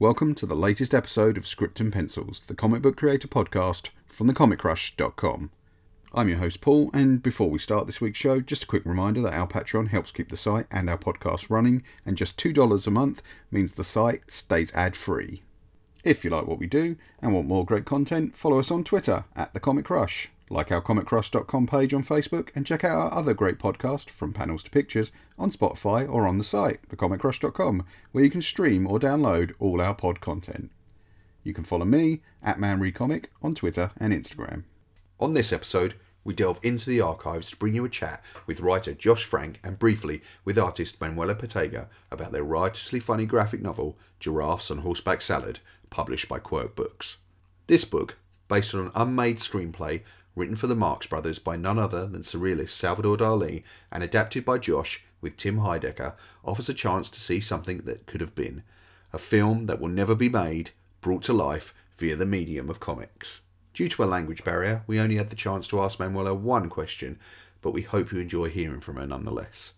Welcome to the latest episode of Script and Pencils, the comic book creator podcast from thecomiccrush.com. I'm your host Paul, and before we start this week's show, just a quick reminder that our Patreon helps keep the site and our podcast running, and just $2 a month means the site stays ad free. If you like what we do and want more great content, follow us on Twitter at The Comic Crush, like our comiccrush.com page on Facebook, and check out our other great podcast, From Panels to Pictures, on Spotify or on the site, thecomiccrush.com, where you can stream or download all our pod content. You can follow me at ManReadComic on Twitter and Instagram. On this episode, we delve into the archives to bring you a chat with writer Josh Frank and briefly with artist Manuela Pertega about their riotously funny graphic novel Giraffes on Horseback Salad, published by Quirk Books. This book, based on an unmade screenplay written for the Marx Brothers by none other than surrealist Salvador Dali and adapted by Josh with Tim Heidecker, offers a chance to see something that could have been. A film that will never be made, brought to life via the medium of comics. Due to a language barrier, we only had the chance to ask Manuela one question, but we hope you enjoy hearing from her nonetheless.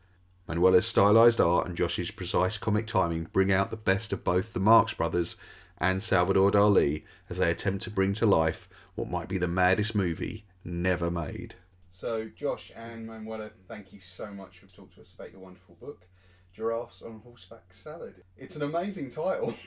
Manuela's stylized art and Josh's precise comic timing bring out the best of both the Marx Brothers and Salvador Dali as they attempt to bring to life what might be the maddest movie never made. So, Josh and Manuela, thank you so much for talking to us about your wonderful book, Giraffes on Horseback Salad. It's an amazing title.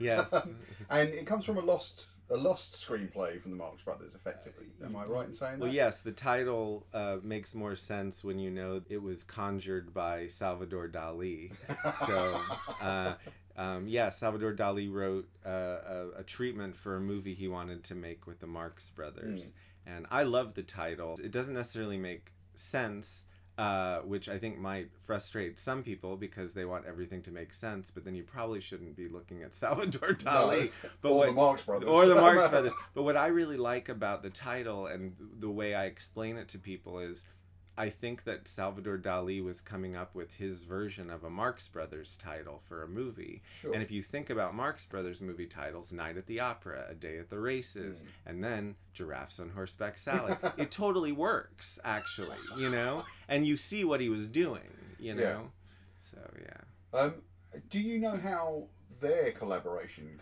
Yes. and it comes from a lost a lost screenplay from the Marx Brothers, effectively. Am I right in saying that? well, yes, the title uh, makes more sense when you know it was conjured by Salvador Dali. So, uh, um, yeah, Salvador Dali wrote uh, a, a treatment for a movie he wanted to make with the Marx Brothers. And I love the title. It doesn't necessarily make sense. Uh, which I think might frustrate some people because they want everything to make sense, but then you probably shouldn't be looking at Salvador Dali. but or what, the Marx Brothers. or the Marx Brothers. But what I really like about the title and the way I explain it to people is I think that Salvador Dali was coming up with his version of a Marx Brothers title for a movie. Sure. And if you think about Marx Brothers movie titles, Night at the Opera, A Day at the Races, and then Giraffes on Horseback Salad, it totally works, actually, you know? And you see what he was doing, you know? Yeah. So, yeah. Um, do you know how their collaboration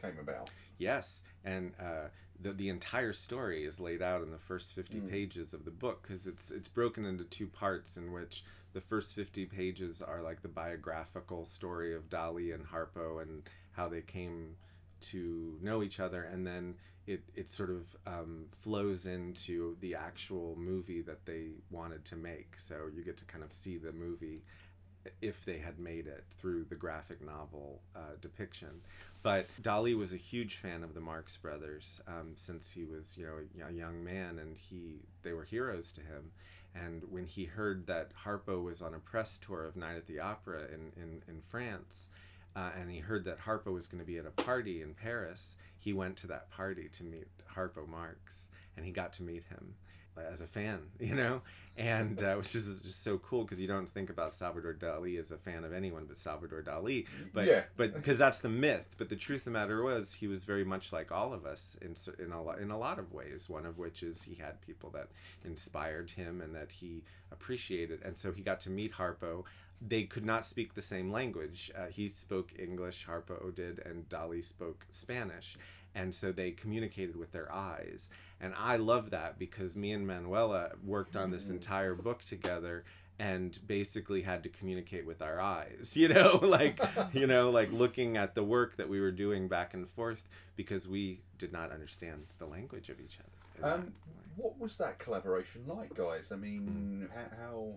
came about? Yes, and uh, the the entire story is laid out in the first fifty pages of the book because it's it's broken into two parts in which the first fifty pages are like the biographical story of Dali and Harpo and how they came to know each other, and then it it sort of um, flows into the actual movie that they wanted to make. So you get to kind of see the movie if they had made it through the graphic novel uh, depiction. But Dali was a huge fan of the Marx Brothers um, since he was, you know, a young man, and he they were heroes to him. And when he heard that Harpo was on a press tour of Night at the Opera in in, in France, uh, and he heard that Harpo was going to be at a party in Paris, he went to that party to meet Harpo Marx, and he got to meet him as a fan, you know, and uh, which is just so cool because you don't think about Salvador Dali as a fan of anyone but Salvador Dali, but Yeah. but because that's the myth. But the truth of the matter was he was very much like all of us in in a lot in a lot of ways. One of which is he had people that inspired him and that he appreciated, and so he got to meet Harpo. They could not speak the same language. Uh, he spoke English, Harpo did, and Dali spoke Spanish and so they communicated with their eyes and i love that because me and manuela worked on this entire book together and basically had to communicate with our eyes you know like you know like looking at the work that we were doing back and forth because we did not understand the language of each other Um, what was that collaboration like, guys? I mean, how, how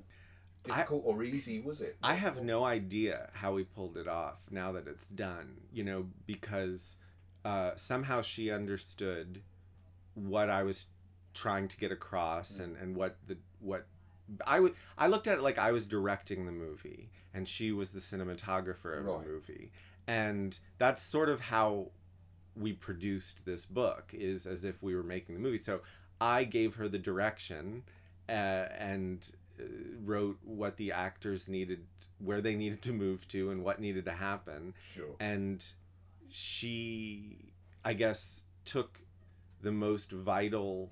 I- difficult or easy was it? I have no idea how we pulled it off now that it's done, you know, because uh, somehow she understood what I was trying to get across and, and what the what I would I looked at it like I was directing the movie and she was the cinematographer of Right. the movie. And that's sort of how we produced this book is as if we were making the movie. So I gave her the direction uh, and uh, wrote what the actors needed, where they needed to move to, and what needed to happen. Sure. And she, I guess, took the most vital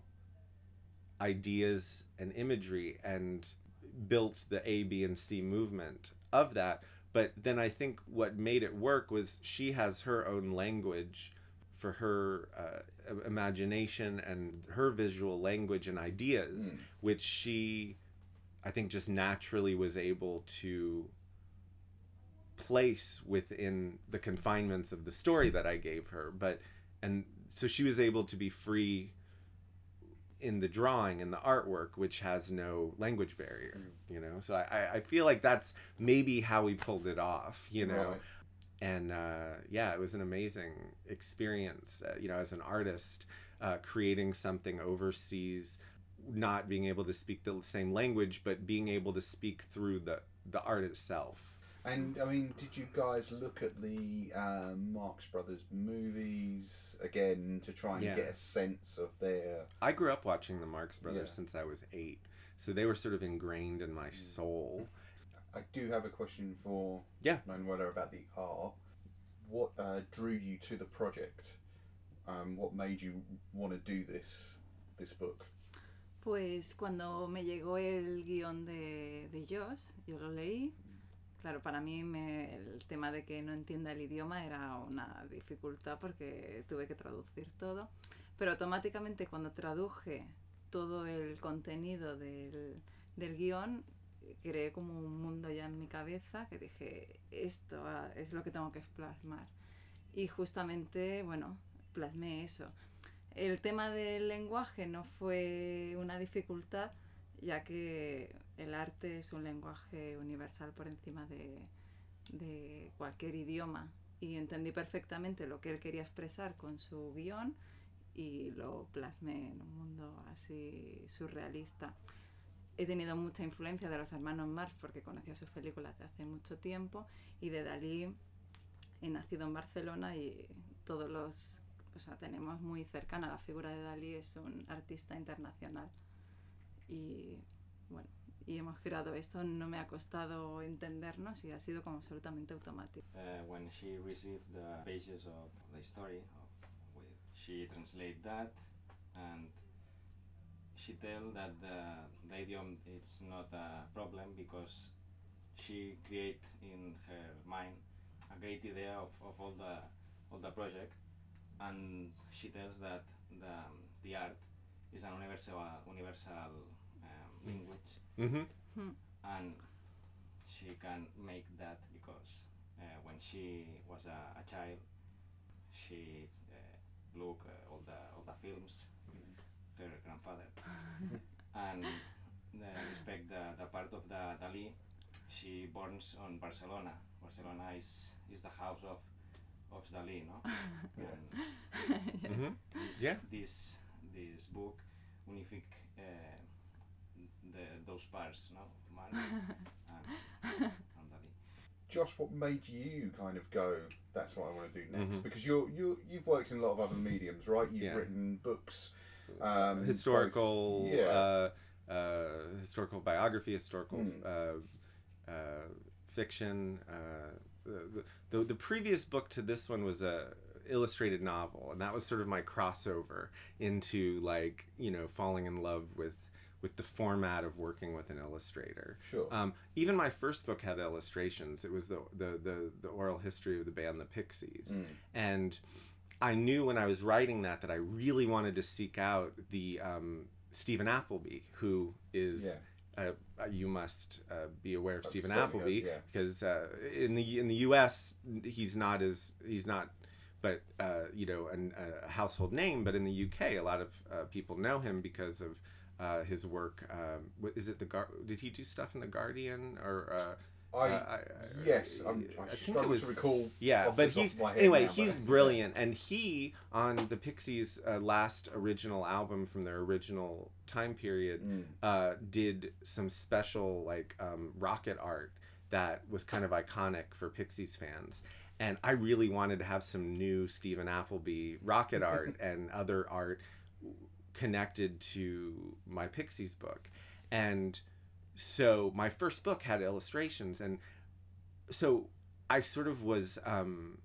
ideas and imagery and built the A, B, and C movement of that. but then I think what made it work was she has her own language for her uh, imagination and her visual language and ideas, Mm. which she, I think, just naturally was able to place within the confinements of the story that I gave her. But, and so she was able to be free in the drawing and the artwork, which has no language barrier, you know? So I, I- I feel like that's maybe how we pulled it off, you know? Right. and uh, yeah, it was an amazing experience. Uh, you know, as an artist, uh, creating something overseas, not being able to speak the same language, but being able to speak through the the art itself. And I mean, did you guys look at the um, Marx Brothers movies again to try and Yeah. get a sense of their? I grew up watching the Marx Brothers Yeah. since I was eight, so they were sort of ingrained in my soul. I do have a question for Yeah. Manuela about the art. What uh, drew you to the project? Um, what made you want to do this this book? Pues cuando me llegó el guión de, de Josh, yo lo leí. Claro, para mí me- el tema de que no entienda el idioma era una dificultad porque tuve que traducir todo. Pero automáticamente cuando traduje todo el contenido del, del guion, creé como un mundo ya en mi cabeza que dije, esto es lo que tengo que plasmar. Y justamente, bueno, plasmé eso. El tema del lenguaje no fue una dificultad, ya que el arte es un lenguaje universal por encima de, de cualquier idioma. Y entendí perfectamente lo que él quería expresar con su guion y lo plasmé en un mundo así surrealista. He tenido mucha influencia de los hermanos Marx porque conocía sus películas de hace mucho tiempo y de Dalí he nacido en Barcelona y todos los o sea, tenemos muy cercana la figura de Dalí, es un artista internacional. Y bueno, y hemos creado esto, no me ha costado entendernos y ha sido como absolutamente automático. uh, when she received the pages of the story of with she translate that and she tell that the, the idiom it's not a problem because she create in her mind a great idea of, of all the all the project and she tells that the, the art is an universal universal language Mm-hmm. and she can make that because uh, when she was a, a child, she uh, looked uh, all the all the films with her grandfather, and the respect the, the part of the Dali, she borns on Barcelona. Barcelona is is the house of of Dali, no? And Mm-hmm. this, Yeah. this this book unific uh, the those parts, no, man and, and Dali. Josh, what made you kind of go? That's what I want to do next Mhm. because you're you you've worked in a lot of other mediums, right? You've Yeah. written books, um, historical both- yeah. uh, uh, historical biography, historical uh, uh, fiction. Uh, the, the the previous book to this one was a illustrated novel, and that was sort of my crossover into like you know falling in love with with the format of working with an illustrator. Sure. Um, even my first book had illustrations. It was the, the the the oral history of the band the Pixies, Mm. and I knew when I was writing that that I really wanted to seek out the um, Steven Appleby, who is. Yeah. Uh, you must uh, be aware of I've Steven Appleby yeah. because uh, in the in the U.S. he's not as he's not, but uh, you know, an, a household name. But in the U.K., a lot of uh, people know him because of uh, his work. Um, what, is it the Gar- Did he do stuff in the Guardian or? Uh, I, uh, I- yes, I'm, I, I think it was to recall. yeah, but he's anyway. now, he's but- brilliant, and he on the Pixies' uh, last original album from their original time period Mm. uh, did some special like um, rocket art that was kind of iconic for Pixies fans. And I really wanted to have some new Steven Appleby rocket art and other art connected to my Pixies book. And so my first book had illustrations and so I sort of was um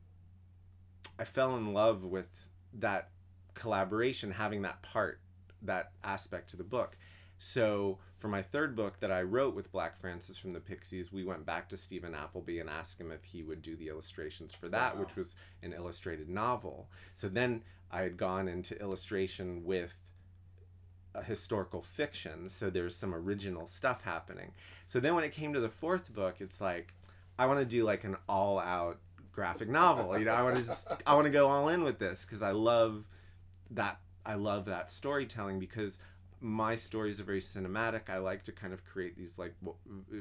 I fell in love with that collaboration having that part that aspect to the book So for my third book that I wrote with Black Francis from the Pixies, we went back to Steven Appleby and asked him if he would do the illustrations for that, Wow. which was an illustrated novel. So then I had gone into illustration with historical fiction, so there's some original stuff happening. So then when it came to the fourth book, it's like I want to do like an all-out graphic novel. You know, I want to just I want to go all in with this because I love that I love that storytelling because my stories are very cinematic. I like to kind of create these like w-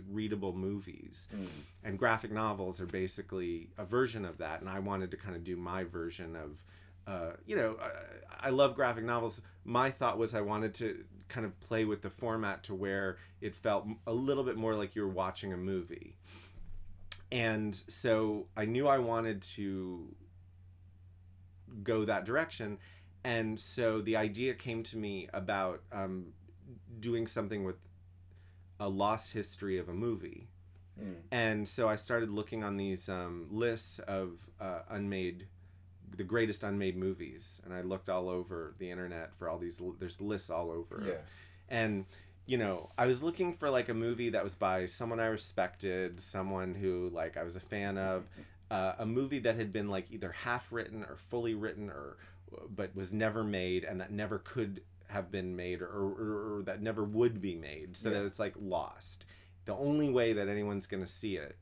readable movies. Mm. And graphic novels are basically a version of that and I wanted to kind of do my version of uh, you know, I, I love graphic novels. My thought was I wanted to kind of play with the format to where it felt a little bit more like you were watching a movie. And so I knew I wanted to go that direction. And so the idea came to me about um, doing something with a lost history of a movie. And so I started looking on these um, lists of uh, unmade, the greatest unmade movies, and I looked all over the internet for all these. There's lists all over, Yeah. and you know, I was looking for like a movie that was by someone I respected, someone who like I was a fan of, uh, a movie that had been like either half written or fully written or but was never made and that never could have been made or, or, or that never would be made so that it's like lost the only way that anyone's going to see it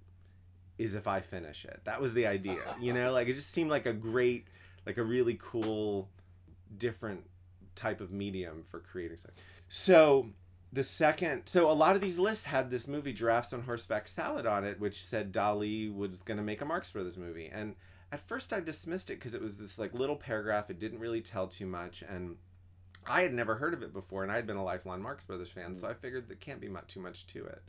is if i finish it. That was the idea you know? Like it just seemed like a great like a really cool different type of medium for creating something so the second so a lot of these lists had this movie giraffes on horseback salad on it which said dali was going to make a marx brothers movie. And at first i dismissed it because it was this like little paragraph. It didn't really tell too much. And i had never heard of it before and i had been a lifelong marx brothers fan so mm. i figured there can't be much too much to it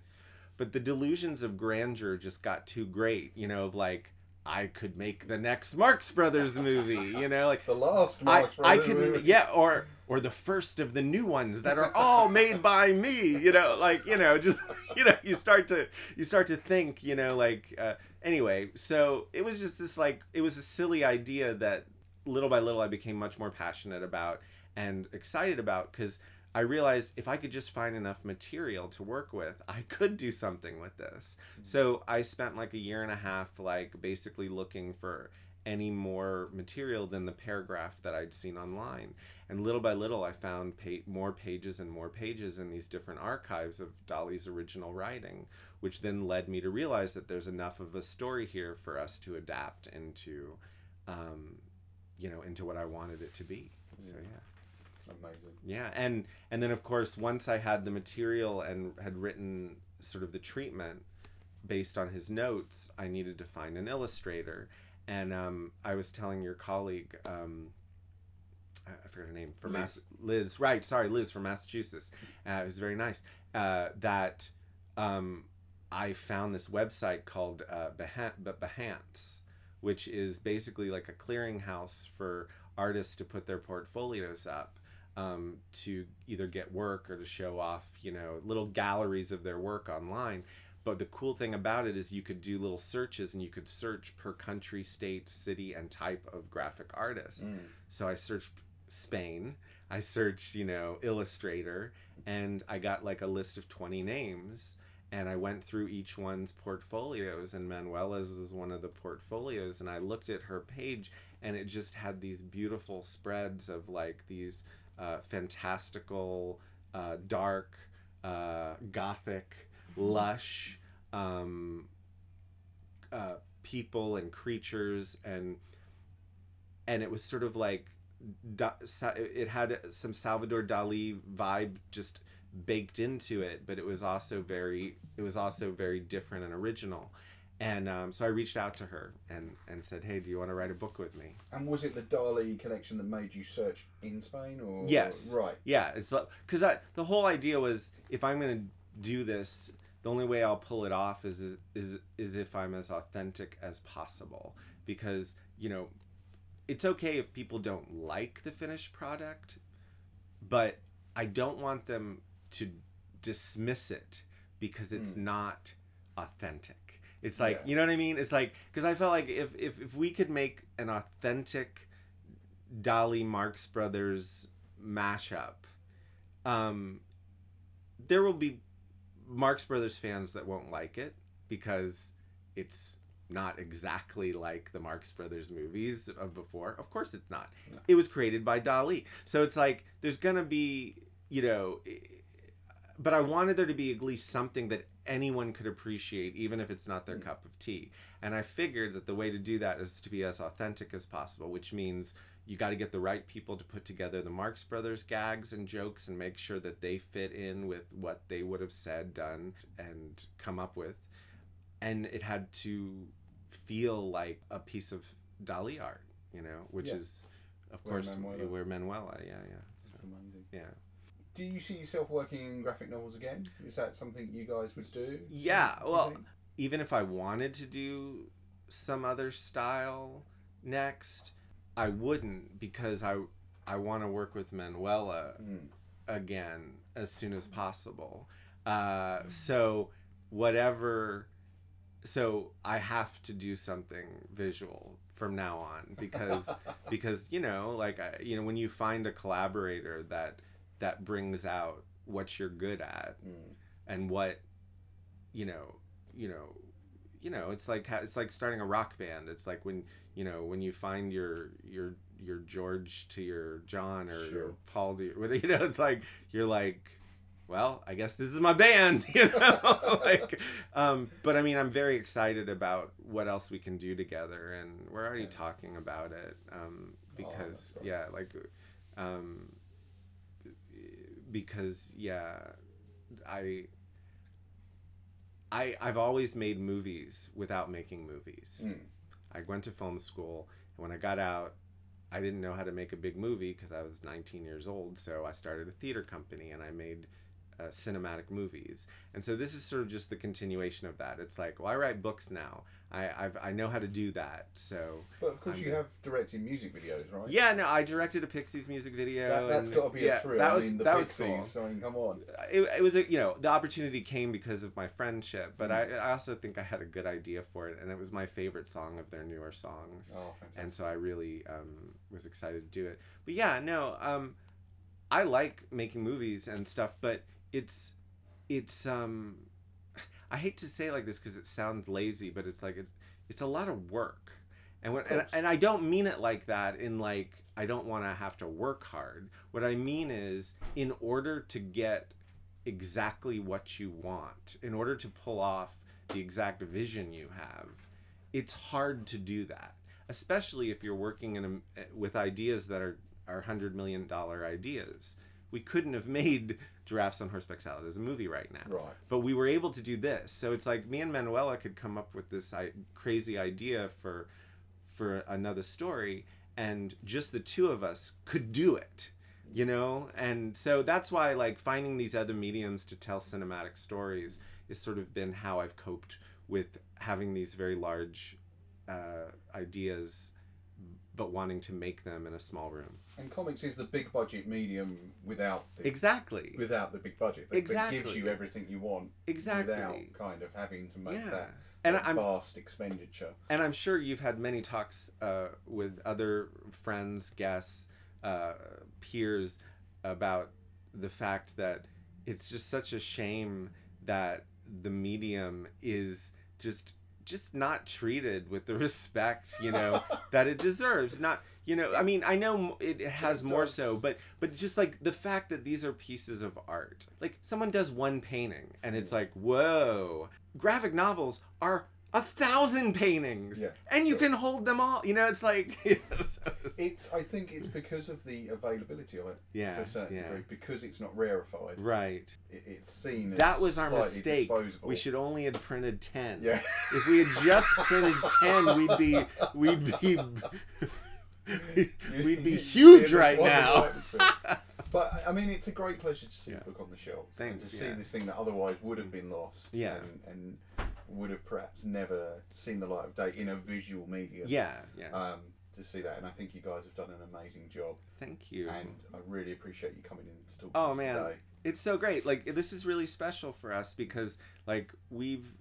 but the delusions of grandeur just got too great you know of like i could make the next marx brothers movie you know like The last I, Marx I Brothers could movie. yeah or or the first of the new ones that are all made by me you know like you know just you know you start to you start to think you know like uh, anyway so it was just this like it was a silly idea that little by little I became much more passionate about and excited about because I realized if I could just find enough material to work with, I could do something with this. So I spent like a year and a half, like basically looking for any more material than the paragraph that I'd seen online. And little by little, I found pa- more pages and more pages in these different archives of Dali's original writing, which then led me to realize that there's enough of a story here for us to adapt into, um, you know, into what I wanted it to be. So yeah. Amazing. Yeah, and and then of course once I had the material and had written sort of the treatment based on his notes, I needed to find an illustrator, and um, I was telling your colleague, um, I forget her name, from Liz. Mass- Liz, right? Sorry, Liz from Massachusetts. Uh, it was very nice. Uh, that um, I found this website called uh, Behance, which is basically like a clearinghouse for artists to put their portfolios up um, to either get work or to show off, you know, little galleries of their work online. But the cool thing about it is you could do little searches and you could search per country, state, city, and type of graphic artist. Mm. So I searched Spain, I searched, you know, Illustrator, and I got like a list of 20 names. And I went through each one's portfolios, and Manuela's was one of the portfolios. And I looked at her page, and it just had these beautiful spreads of like these uh, fantastical, uh, dark, uh, gothic, lush um, uh, people and creatures, and and it was sort of like it had some Salvador Dali vibe just baked into it, but it was also very it was also very different and original. And um, so I reached out to her and, and said, "Hey, do you want to write a book with me?" And was it the Dali collection that made you search in Spain, or Yes. Right. Yeah, it's because I the whole idea was if I'm gonna do this, the only way I'll pull it off is is is if I'm as authentic as possible. Because you know, it's okay if people don't like the finished product, but I don't want them to dismiss it because it's not authentic. It's like Yeah. you know what I mean. It's like because I felt like if if if we could make an authentic Dali Marx Brothers mashup, um, there will be Marx Brothers fans that won't like it because it's not exactly like the Marx Brothers movies of before. Of course, it's not. No. It was created by Dali, so it's like there's gonna be, you know, but I wanted there to be at least something that anyone could appreciate, even if it's not their Mm. cup of tea. And I figured that the way to do that is to be as authentic as possible, which means you got to get the right people to put together the Marx Brothers gags and jokes and make sure that they fit in with what they would have said, done, and come up with. And it had to feel like a piece of Dali art, you know, which Yeah. is, of Where course, Manuela- where Manuela, yeah, yeah. So, yeah. Do you see yourself working in graphic novels again? Is that something you guys would do? Yeah, well, think? even if I wanted to do some other style next, I wouldn't because I I want to work with Manuela Mm. again as soon as possible. Uh, so whatever, so I have to do something visual from now on because because you know like I, you know when you find a collaborator that that brings out what you're good at Mm. and what you know you know you know it's like it's like starting a rock band it's like when you know when you find your your your george to your john or Sure. your paul to your, you know it's like you're like well i guess this is my band you know like um but i mean i'm very excited about what else we can do together and we're already Yeah. talking about it um Oh, because great. yeah like um because yeah i I I've always made movies without making movies. Mm. I went to film school, and when I got out, I didn't know how to make a big movie because I was 19 years old. So I started a theater company, and I made uh, cinematic movies. And so this is sort of just the continuation of that. It's like, well, I write books now. I I've, I know how to do that. So But of course, I'm you have directed music videos, right? yeah, no, I directed a Pixies music video. That, that's and- got to be yeah, a thrill. That I was mean, the that was cool I mean, come on. it, it was a you know the opportunity came because of my friendship but Mm. I, I also think i had a good idea for it and it was my favorite song of their newer songs Oh, fantastic. and so i really um, was excited to do it but yeah no um, i like making movies and stuff but it's it's um i hate to say it like this because it sounds lazy but it's like it's it's a lot of work. And when, and, and i don't mean it like that in like i don't want to have to work hard. What i mean is in order to get exactly what you want in order to pull off the exact vision you have it's hard to do that. Especially if you're working in a, eh, with ideas that are are hundred million dollar ideas we couldn't have made giraffes on horseback salad as a movie right now. Right. but we were able to do this. So it's like me and manuela could come up with this I- crazy idea for for another story and just the two of us could do it you know? And so that's why like finding these other mediums to tell cinematic stories has sort of been how i've coped with having these very large uh, ideas but wanting to make them in a small room. And comics is the big budget medium without the, exactly. without the big budget. That, that gives you everything you want exactly. without kind of having to make yeah. that, and that i'm vast expenditure. and I'm sure you've had many talks uh, with other friends, guests, uh, peers about the fact that it's just such a shame that the medium is just just not treated with the respect you know that it deserves. Not you know i mean i know it it has It more so but but just like the fact that these are pieces of art. Like someone does one painting and it's like whoa. Graphic novels are a thousand paintings Yeah, and you sure. can hold them all you know it's like you know, so- It's. I think it's because of the availability of it yeah to a certain yeah degree. Because it's not rarefied. right It, it's seen. As that was our mistake Disposable. we should only had printed 10 Yeah. if we had just printed 10 we'd be we'd be we'd be huge right now. But I mean, it's a great pleasure to see Yeah. the book on the shelves Thanks, and to see this thing that otherwise would have been lost. Yeah. And, and would have perhaps never seen the light of day in a visual medium. yeah yeah Um, to see that, and I think you guys have done an amazing job, thank you and I really appreciate you coming in to talk Oh, to man. today. it's so great like this is really special for us because like we've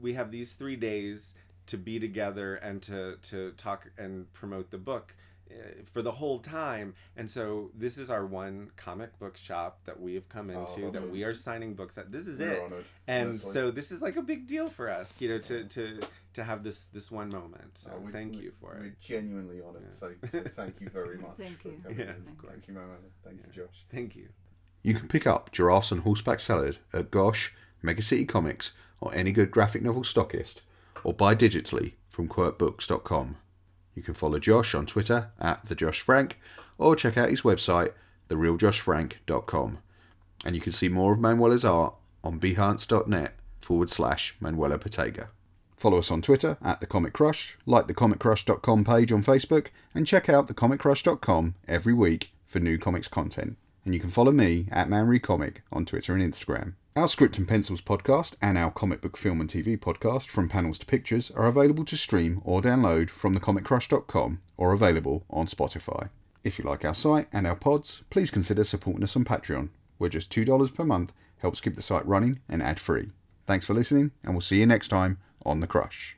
we have these three days to be together and to to talk and promote the book Uh, for the whole time. And so this is our one comic book shop that we have come into oh, that lovely. we are signing books at. This is We're it. honoured, And honestly. so this is like a big deal for us, you know, to to to have this this one moment. So Oh, we- thank we- you for it. We're genuinely honoured, so, so thank you very much. Thank you. Yeah, in. of Thank course. you, Manuela. Thank you, Josh. Thank you. You can pick up Giraffes on Horseback Salad at Gosh, Mega City Comics, or any good graphic novel stockist, or buy digitally from quirkbooks.com. You can follow Josh on Twitter at the Josh Frank, or check out his website, therealjoshfrank.com. And you can see more of Manuela's art on behance.net forward slash Manuela. Follow us on Twitter at The Comic Crush, like the comiccrush.com page on Facebook, and check out thecomiccrush.com every week for new comics content. And you can follow me at ManryComic on Twitter and Instagram. Our Script and Pencils podcast and our comic book film and TV podcast, From Panels to Pictures, are available to stream or download from thecomiccrush.com or available on Spotify. If you like our site and our pods, please consider supporting us on Patreon, where just $2 per month helps keep the site running and ad free. Thanks for listening, and we'll see you next time on The Crush.